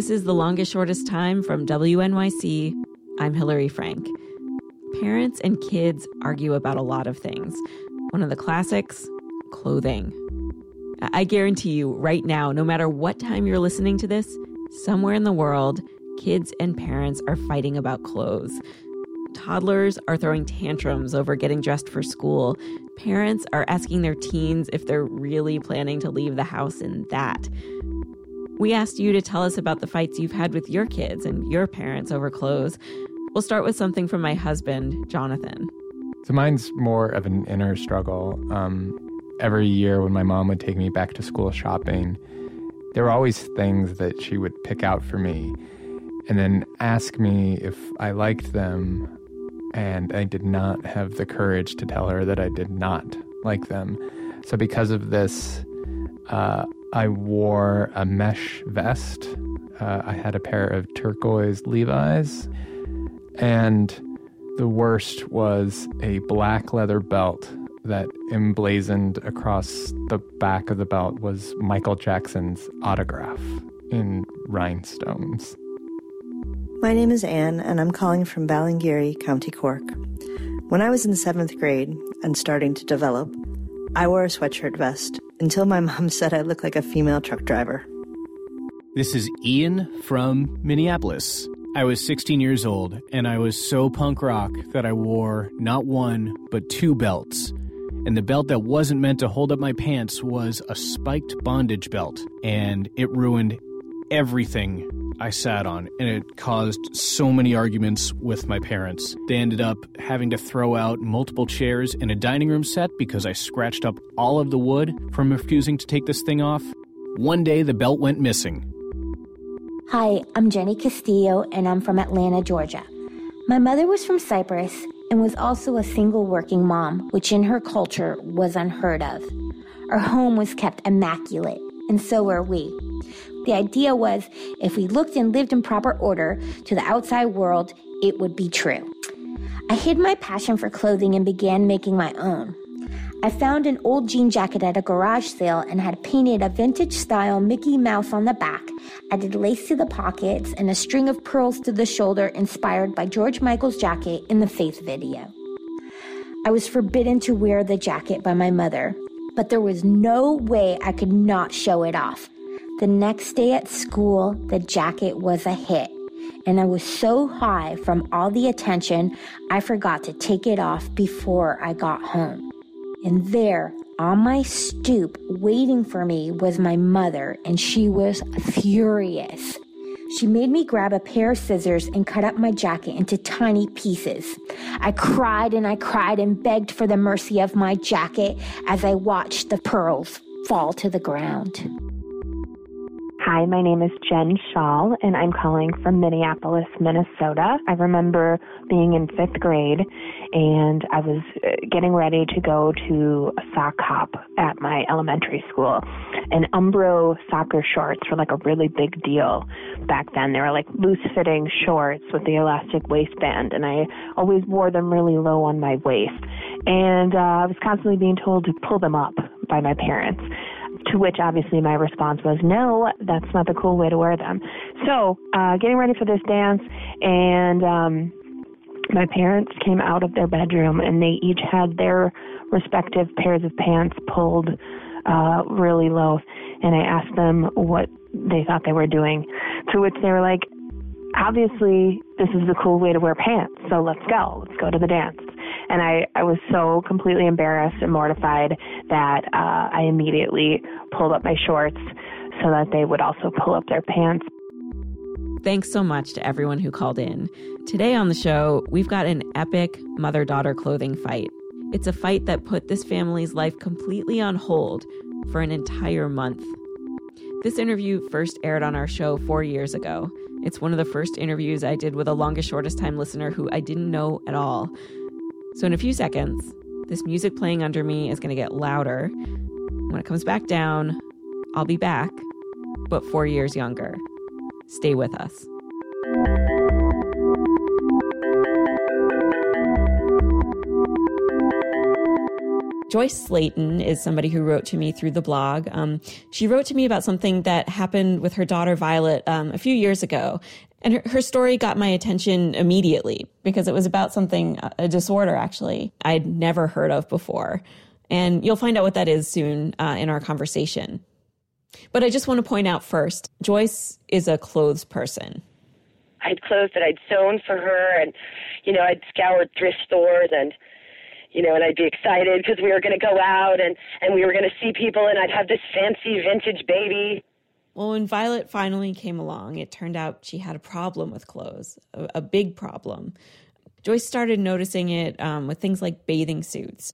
This is The Longest Shortest Time from WNYC. I'm Hillary Frank. Parents and kids argue about a lot of things. One of the classics clothing. I guarantee you, right now, no matter what time you're listening to this, somewhere in the world, kids and parents are fighting about clothes. Toddlers are throwing tantrums over getting dressed for school. Parents are asking their teens if they're really planning to leave the house in that. We asked you to tell us about the fights you've had with your kids and your parents over clothes. We'll start with something from my husband, Jonathan. So mine's more of an inner struggle. Um, every year when my mom would take me back to school shopping, there were always things that she would pick out for me and then ask me if I liked them. And I did not have the courage to tell her that I did not like them. So, because of this, uh, I wore a mesh vest. Uh, I had a pair of turquoise Levi's. And the worst was a black leather belt that emblazoned across the back of the belt was Michael Jackson's autograph in rhinestones. My name is Anne, and I'm calling from Ballingeary, County Cork. When I was in seventh grade and starting to develop, I wore a sweatshirt vest until my mom said I looked like a female truck driver. This is Ian from Minneapolis. I was 16 years old, and I was so punk rock that I wore not one, but two belts. And the belt that wasn't meant to hold up my pants was a spiked bondage belt, and it ruined everything I sat on, and it caused so many arguments with my parents. They ended up having to throw out multiple chairs in a dining room set because I scratched up all of the wood from refusing to take this thing off. One day, the belt went missing. Hi, I'm Jenny Castillo, and I'm from Atlanta, Georgia. My mother was from Cyprus and was also a single working mom, which in her culture was unheard of. Our home was kept immaculate, and so were we. The idea was if we looked and lived in proper order to the outside world, it would be true. I hid my passion for clothing and began making my own. I found an old jean jacket at a garage sale and had painted a vintage style Mickey Mouse on the back, added lace to the pockets, and a string of pearls to the shoulder inspired by George Michael's jacket in the Faith video. I was forbidden to wear the jacket by my mother, but there was no way I could not show it off. The next day at school, the jacket was a hit, and I was so high from all the attention, I forgot to take it off before I got home. And there, on my stoop, waiting for me, was my mother, and she was furious. She made me grab a pair of scissors and cut up my jacket into tiny pieces. I cried and I cried and begged for the mercy of my jacket as I watched the pearls fall to the ground. Hi, my name is Jen Shaw, and I'm calling from Minneapolis, Minnesota. I remember being in fifth grade, and I was uh, getting ready to go to a sock hop at my elementary school. And Umbro soccer shorts were like a really big deal back then. They were like loose fitting shorts with the elastic waistband, and I always wore them really low on my waist. And uh, I was constantly being told to pull them up by my parents. To which obviously my response was, no, that's not the cool way to wear them. So, uh, getting ready for this dance, and um, my parents came out of their bedroom and they each had their respective pairs of pants pulled uh, really low. And I asked them what they thought they were doing, to which they were like, obviously, this is the cool way to wear pants, so let's go. Let's go to the dance. And I, I was so completely embarrassed and mortified that uh, I immediately pulled up my shorts so that they would also pull up their pants. Thanks so much to everyone who called in. Today on the show, we've got an epic mother daughter clothing fight. It's a fight that put this family's life completely on hold for an entire month. This interview first aired on our show four years ago. It's one of the first interviews I did with a longest shortest time listener who I didn't know at all. So, in a few seconds, this music playing under me is going to get louder. When it comes back down, I'll be back, but four years younger. Stay with us. Joyce Slayton is somebody who wrote to me through the blog. Um, she wrote to me about something that happened with her daughter Violet um, a few years ago. And her, her story got my attention immediately because it was about something, a disorder actually, I'd never heard of before. And you'll find out what that is soon uh, in our conversation. But I just want to point out first Joyce is a clothes person. I had clothes that I'd sewn for her, and, you know, I'd scoured thrift stores and, you know, and I'd be excited because we were going to go out and, and we were going to see people, and I'd have this fancy vintage baby. Well, when Violet finally came along, it turned out she had a problem with clothes, a, a big problem. Joyce started noticing it um, with things like bathing suits.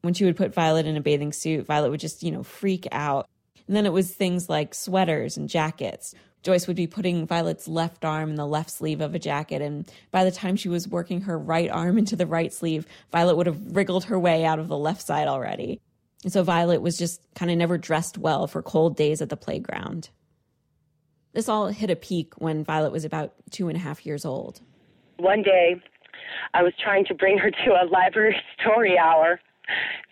When she would put Violet in a bathing suit, Violet would just, you know, freak out. And then it was things like sweaters and jackets. Joyce would be putting Violet's left arm in the left sleeve of a jacket, and by the time she was working her right arm into the right sleeve, Violet would have wriggled her way out of the left side already. And so Violet was just kind of never dressed well for cold days at the playground. This all hit a peak when Violet was about two and a half years old. One day, I was trying to bring her to a library story hour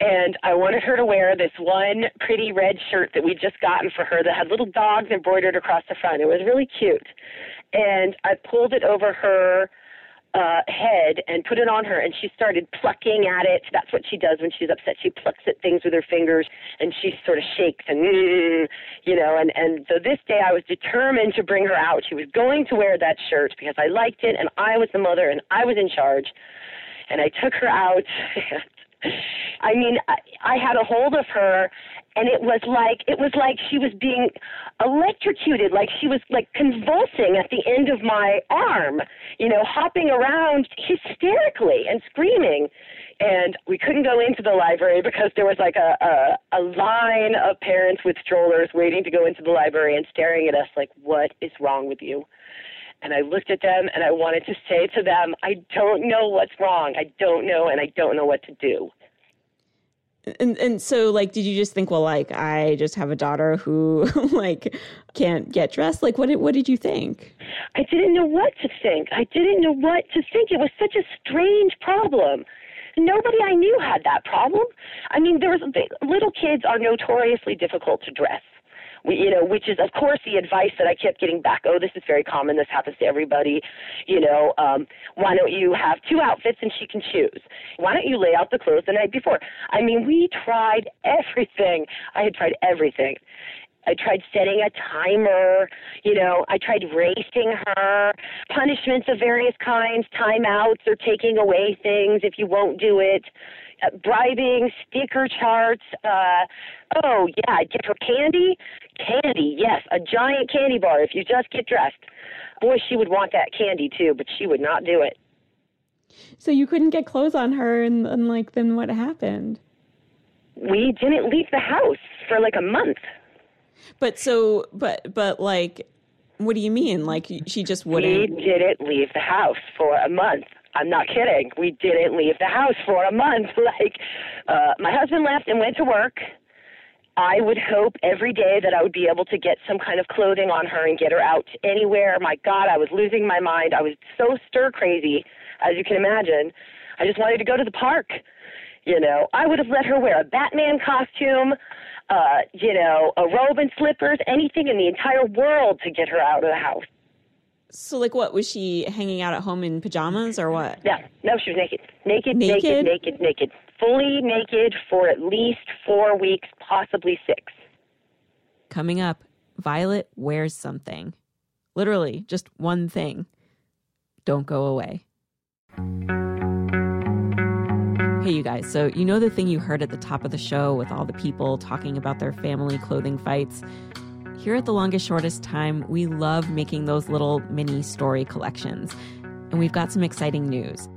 and I wanted her to wear this one pretty red shirt that we'd just gotten for her that had little dogs embroidered across the front. It was really cute. And I pulled it over her uh, head and put it on her, and she started plucking at it. That's what she does when she's upset. She plucks at things with her fingers, and she sort of shakes and, you know. And and so this day, I was determined to bring her out. She was going to wear that shirt because I liked it, and I was the mother, and I was in charge. And I took her out. I mean, I, I had a hold of her, and it was like it was like she was being electrocuted, like she was like convulsing at the end of my arm, you know, hopping around hysterically and screaming. And we couldn't go into the library because there was like a, a a line of parents with strollers waiting to go into the library and staring at us like, "What is wrong with you?" And I looked at them and I wanted to say to them, I don't know what's wrong. I don't know and I don't know what to do. And and so like did you just think well like I just have a daughter who like can't get dressed like what did what did you think? I didn't know what to think. I didn't know what to think. It was such a strange problem. Nobody I knew had that problem. I mean there was little kids are notoriously difficult to dress you know, which is of course the advice that I kept getting back. Oh, this is very common. This happens to everybody. You know, um, why don't you have two outfits and she can choose? Why don't you lay out the clothes the night before? I mean, we tried everything. I had tried everything. I tried setting a timer, you know, I tried racing her, punishments of various kinds, timeouts or taking away things if you won't do it. Uh, bribing, sticker charts. Uh, oh, yeah, get her candy. Candy, yes, a giant candy bar if you just get dressed. Boy, she would want that candy too, but she would not do it. So you couldn't get clothes on her, and, and like, then what happened? We didn't leave the house for like a month. But so, but, but like, what do you mean? Like, she just wouldn't? We didn't leave the house for a month. I'm not kidding. We didn't leave the house for a month. Like, uh, my husband left and went to work. I would hope every day that I would be able to get some kind of clothing on her and get her out anywhere. My God, I was losing my mind. I was so stir crazy, as you can imagine. I just wanted to go to the park. You know, I would have let her wear a Batman costume, uh, you know, a robe and slippers, anything in the entire world to get her out of the house. So, like, what was she hanging out at home in pajamas or what? Yeah, no, she was naked, naked, naked, naked, naked, naked, fully naked for at least four weeks, possibly six. Coming up, Violet wears something. Literally, just one thing. Don't go away. Hey, you guys. So, you know the thing you heard at the top of the show with all the people talking about their family clothing fights? Here at The Longest Shortest Time, we love making those little mini story collections. And we've got some exciting news.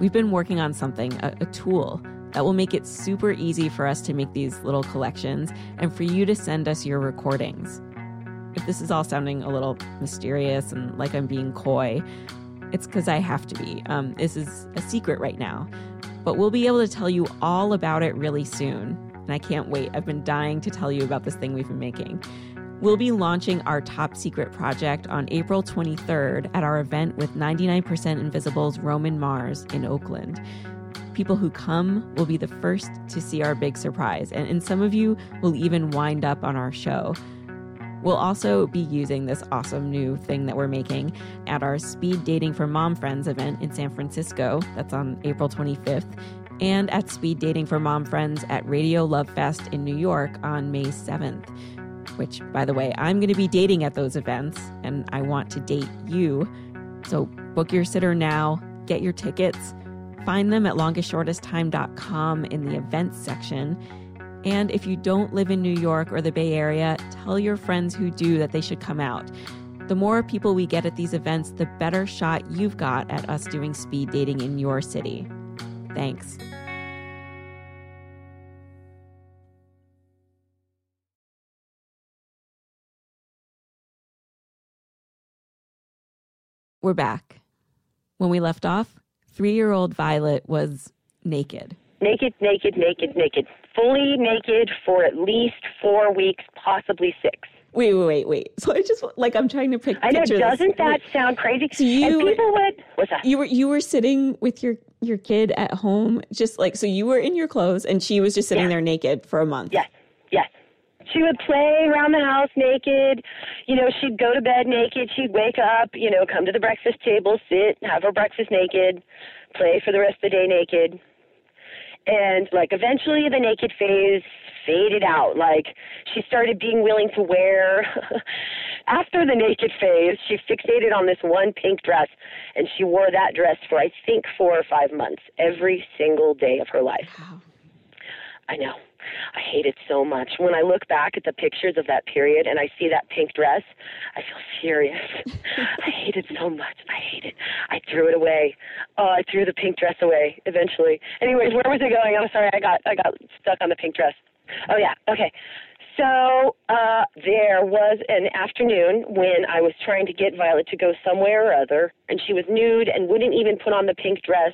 We've been working on something, a, a tool that will make it super easy for us to make these little collections and for you to send us your recordings. If this is all sounding a little mysterious and like I'm being coy, it's because I have to be. Um, this is a secret right now, but we'll be able to tell you all about it really soon. And I can't wait. I've been dying to tell you about this thing we've been making. We'll be launching our top secret project on April 23rd at our event with 99% Invisible's Roman Mars in Oakland. People who come will be the first to see our big surprise, and, and some of you will even wind up on our show. We'll also be using this awesome new thing that we're making at our Speed Dating for Mom Friends event in San Francisco. That's on April 25th. And at Speed Dating for Mom Friends at Radio Love Fest in New York on May 7th. Which, by the way, I'm going to be dating at those events, and I want to date you. So book your sitter now, get your tickets, find them at longestshortesttime.com in the events section. And if you don't live in New York or the Bay Area, tell your friends who do that they should come out. The more people we get at these events, the better shot you've got at us doing speed dating in your city. Thanks. We're back. When we left off, three year old Violet was naked. Naked, naked, naked, naked. Fully naked for at least four weeks, possibly six. Wait, wait, wait, wait. So I just like I'm trying to pick. I know. Doesn't that sound crazy? So you- and people would. What's that? You were you were sitting with your your kid at home, just like so. You were in your clothes, and she was just sitting Yeah. there naked for a month. Yes, yes. She would play around the house naked. You know, she'd go to bed naked. She'd wake up, you know, come to the breakfast table, sit, have her breakfast naked, play for the rest of the day naked. And like eventually the naked phase faded out. Like she started being willing to wear after the naked phase, she fixated on this one pink dress and she wore that dress for I think 4 or 5 months every single day of her life. Wow. I know. I hate it so much. When I look back at the pictures of that period and I see that pink dress, I feel furious. I hate it so much. I hate it. I threw it away. Oh, I threw the pink dress away eventually. Anyways, where was it going? I'm sorry. I got I got stuck on the pink dress. Oh yeah. Okay. So uh, there was an afternoon when I was trying to get Violet to go somewhere or other, and she was nude and wouldn't even put on the pink dress.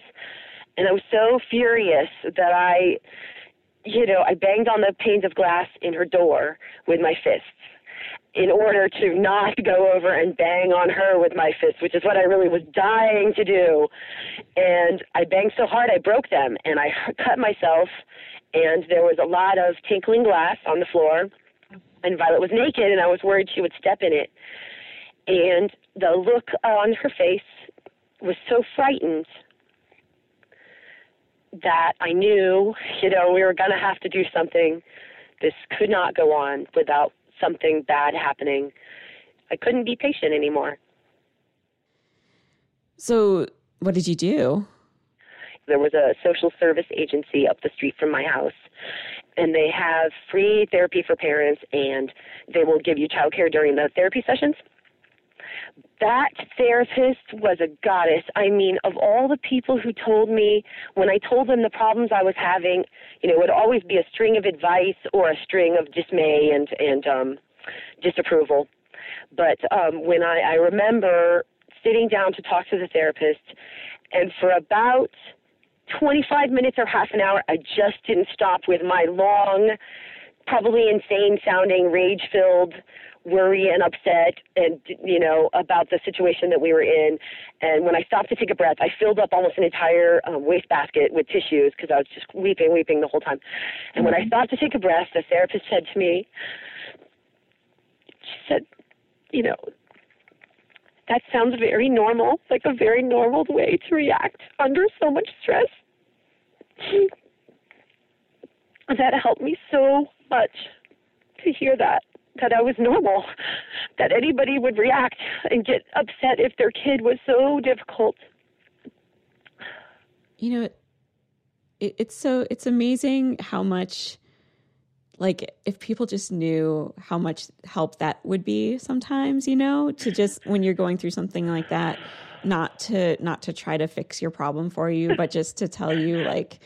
And I was so furious that I you know, I banged on the panes of glass in her door with my fists in order to not go over and bang on her with my fists, which is what I really was dying to do. And I banged so hard I broke them and I cut myself and there was a lot of tinkling glass on the floor and Violet was naked and I was worried she would step in it. And the look on her face was so frightened that I knew, you know, we were going to have to do something. This could not go on without something bad happening. I couldn't be patient anymore. So what did you do? There was a social service agency up the street from my house, and they have free therapy for parents, and they will give you childcare during the therapy sessions. That therapist was a goddess. I mean, of all the people who told me when I told them the problems I was having, you know, it would always be a string of advice or a string of dismay and and um, disapproval. But um, when I, I remember sitting down to talk to the therapist, and for about 25 minutes or half an hour, I just didn't stop with my long, probably insane sounding, rage filled worry and upset and you know about the situation that we were in. And when i stopped to take a breath i filled up almost an entire um, wastebasket with tissues because i was just weeping weeping the whole time. And when i stopped to take a breath the therapist said to me she said you know that sounds very normal like a very normal way to react under so much stress. That helped me so much to hear that that I was normal, that anybody would react and get upset if their kid was so difficult. You know, it, it's so it's amazing how much like if people just knew how much help that would be sometimes, you know, to just when you're going through something like that, not to not to try to fix your problem for you, but just to tell you like,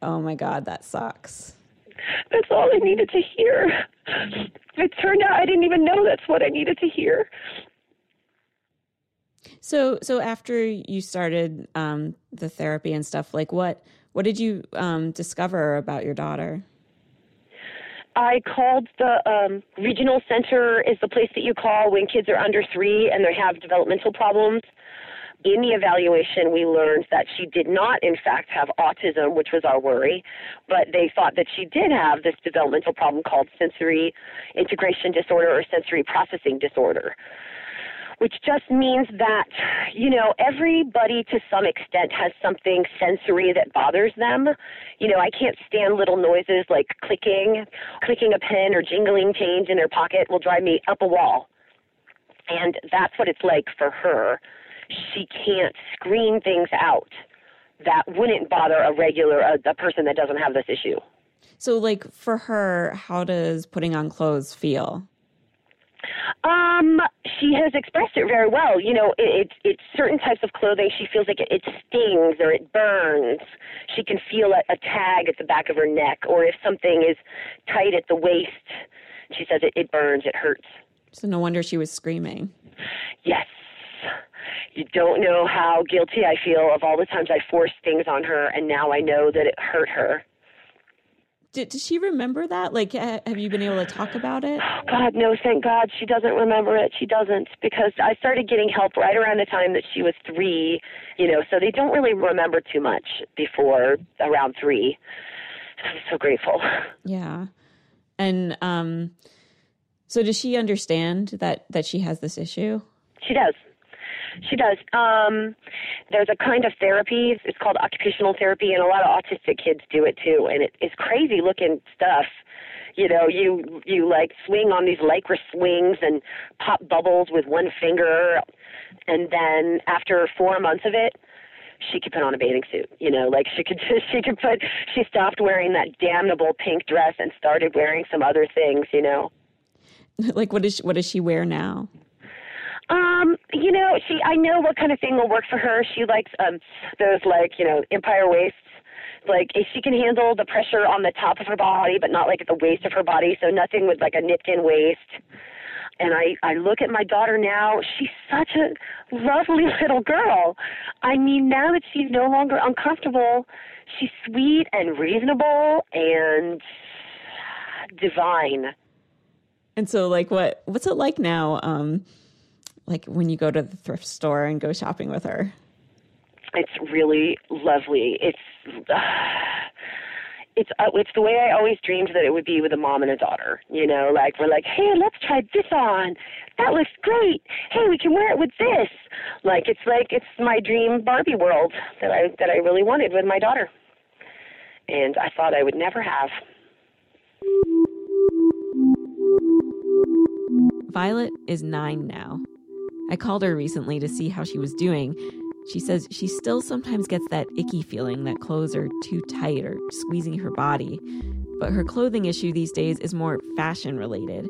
oh my god, that sucks. That's all I needed to hear. It turned out I didn't even know that's what I needed to hear. So so after you started um, the therapy and stuff, like what what did you um, discover about your daughter? I called the um, regional center is the place that you call when kids are under three and they have developmental problems. In the evaluation, we learned that she did not, in fact, have autism, which was our worry, but they thought that she did have this developmental problem called sensory integration disorder or sensory processing disorder which just means that, you know, everybody to some extent has something sensory that bothers them. You know, I can't stand little noises like clicking, clicking a pen or jingling change in their pocket will drive me up a wall. And that's what it's like for her. She can't scream things out that wouldn't bother a regular a, a person that doesn't have this issue. So like for her, how does putting on clothes feel? Um, she has expressed it very well. You know, it, it's it's certain types of clothing. She feels like it, it stings or it burns. She can feel a, a tag at the back of her neck, or if something is tight at the waist, she says it, it burns, it hurts. So no wonder she was screaming. Yes. You don't know how guilty I feel of all the times I forced things on her, and now I know that it hurt her. Did, does she remember that? Like, have you been able to talk about it? God, no, thank God she doesn't remember it. She doesn't because I started getting help right around the time that she was three, you know, so they don't really remember too much before around three. I'm so grateful. Yeah. And um, so does she understand that, that she has this issue? She does. She does. Um, there's a kind of therapy. It's called occupational therapy, and a lot of autistic kids do it too. And it, it's crazy looking stuff. You know, you you like swing on these lycra swings and pop bubbles with one finger, and then after four months of it, she could put on a bathing suit. You know, like she could she could put. She stopped wearing that damnable pink dress and started wearing some other things. You know. like what does what does she wear now? Um, you know, she I know what kind of thing will work for her. She likes um those like, you know, empire waists. Like if she can handle the pressure on the top of her body but not like at the waist of her body, so nothing with like a nipped in waist. And I I look at my daughter now, she's such a lovely little girl. I mean, now that she's no longer uncomfortable, she's sweet and reasonable and divine. And so like what what's it like now um like when you go to the thrift store and go shopping with her? It's really lovely. It's uh, it's uh, it's the way I always dreamed that it would be with a mom and a daughter. You know, like we're like, hey, let's try this on. That looks great. Hey, we can wear it with this. Like it's like it's my dream Barbie world that I that I really wanted with my daughter, and I thought I would never have. Violet is nine now. I called her recently to see how she was doing. She says she still sometimes gets that icky feeling that clothes are too tight or squeezing her body. But her clothing issue these days is more fashion related.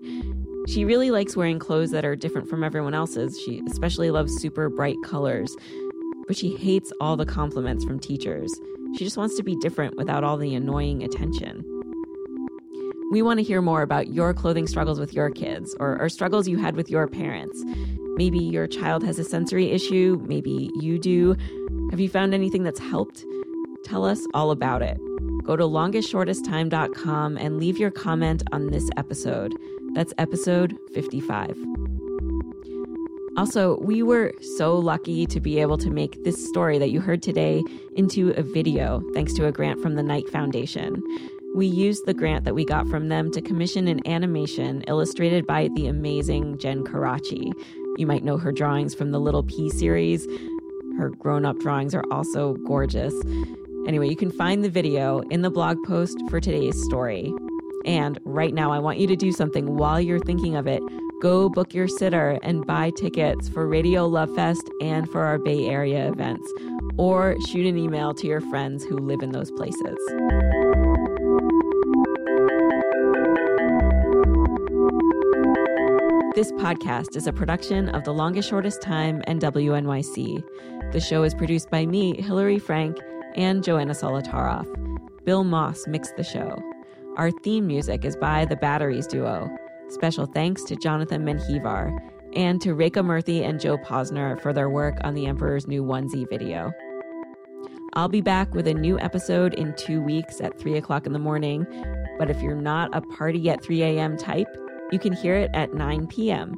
She really likes wearing clothes that are different from everyone else's. She especially loves super bright colors. But she hates all the compliments from teachers. She just wants to be different without all the annoying attention. We want to hear more about your clothing struggles with your kids or, or struggles you had with your parents. Maybe your child has a sensory issue, maybe you do. Have you found anything that's helped? Tell us all about it. Go to longestshortesttime.com and leave your comment on this episode. That's episode 55. Also, we were so lucky to be able to make this story that you heard today into a video thanks to a grant from the Knight Foundation. We used the grant that we got from them to commission an animation illustrated by the amazing Jen Karachi. You might know her drawings from the Little P series. Her grown up drawings are also gorgeous. Anyway, you can find the video in the blog post for today's story. And right now, I want you to do something while you're thinking of it. Go book your sitter and buy tickets for Radio Love Fest and for our Bay Area events. Or shoot an email to your friends who live in those places. This podcast is a production of The Longest Shortest Time and WNYC. The show is produced by me, Hillary Frank, and Joanna Solotaroff. Bill Moss mixed the show. Our theme music is by the Batteries Duo. Special thanks to Jonathan Menjivar and to Rekha Murthy and Joe Posner for their work on the Emperor's New Onesie video. I'll be back with a new episode in two weeks at 3 o'clock in the morning. But if you're not a party at 3 a.m. type, you can hear it at 9 p.m.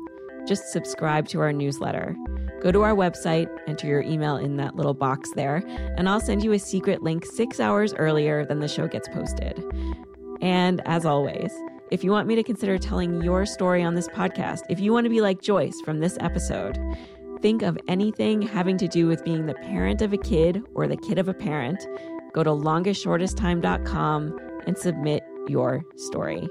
just subscribe to our newsletter. Go to our website, enter your email in that little box there, and I'll send you a secret link six hours earlier than the show gets posted. And as always, if you want me to consider telling your story on this podcast, if you want to be like Joyce from this episode, think of anything having to do with being the parent of a kid or the kid of a parent, go to longestshortesttime.com and submit your story.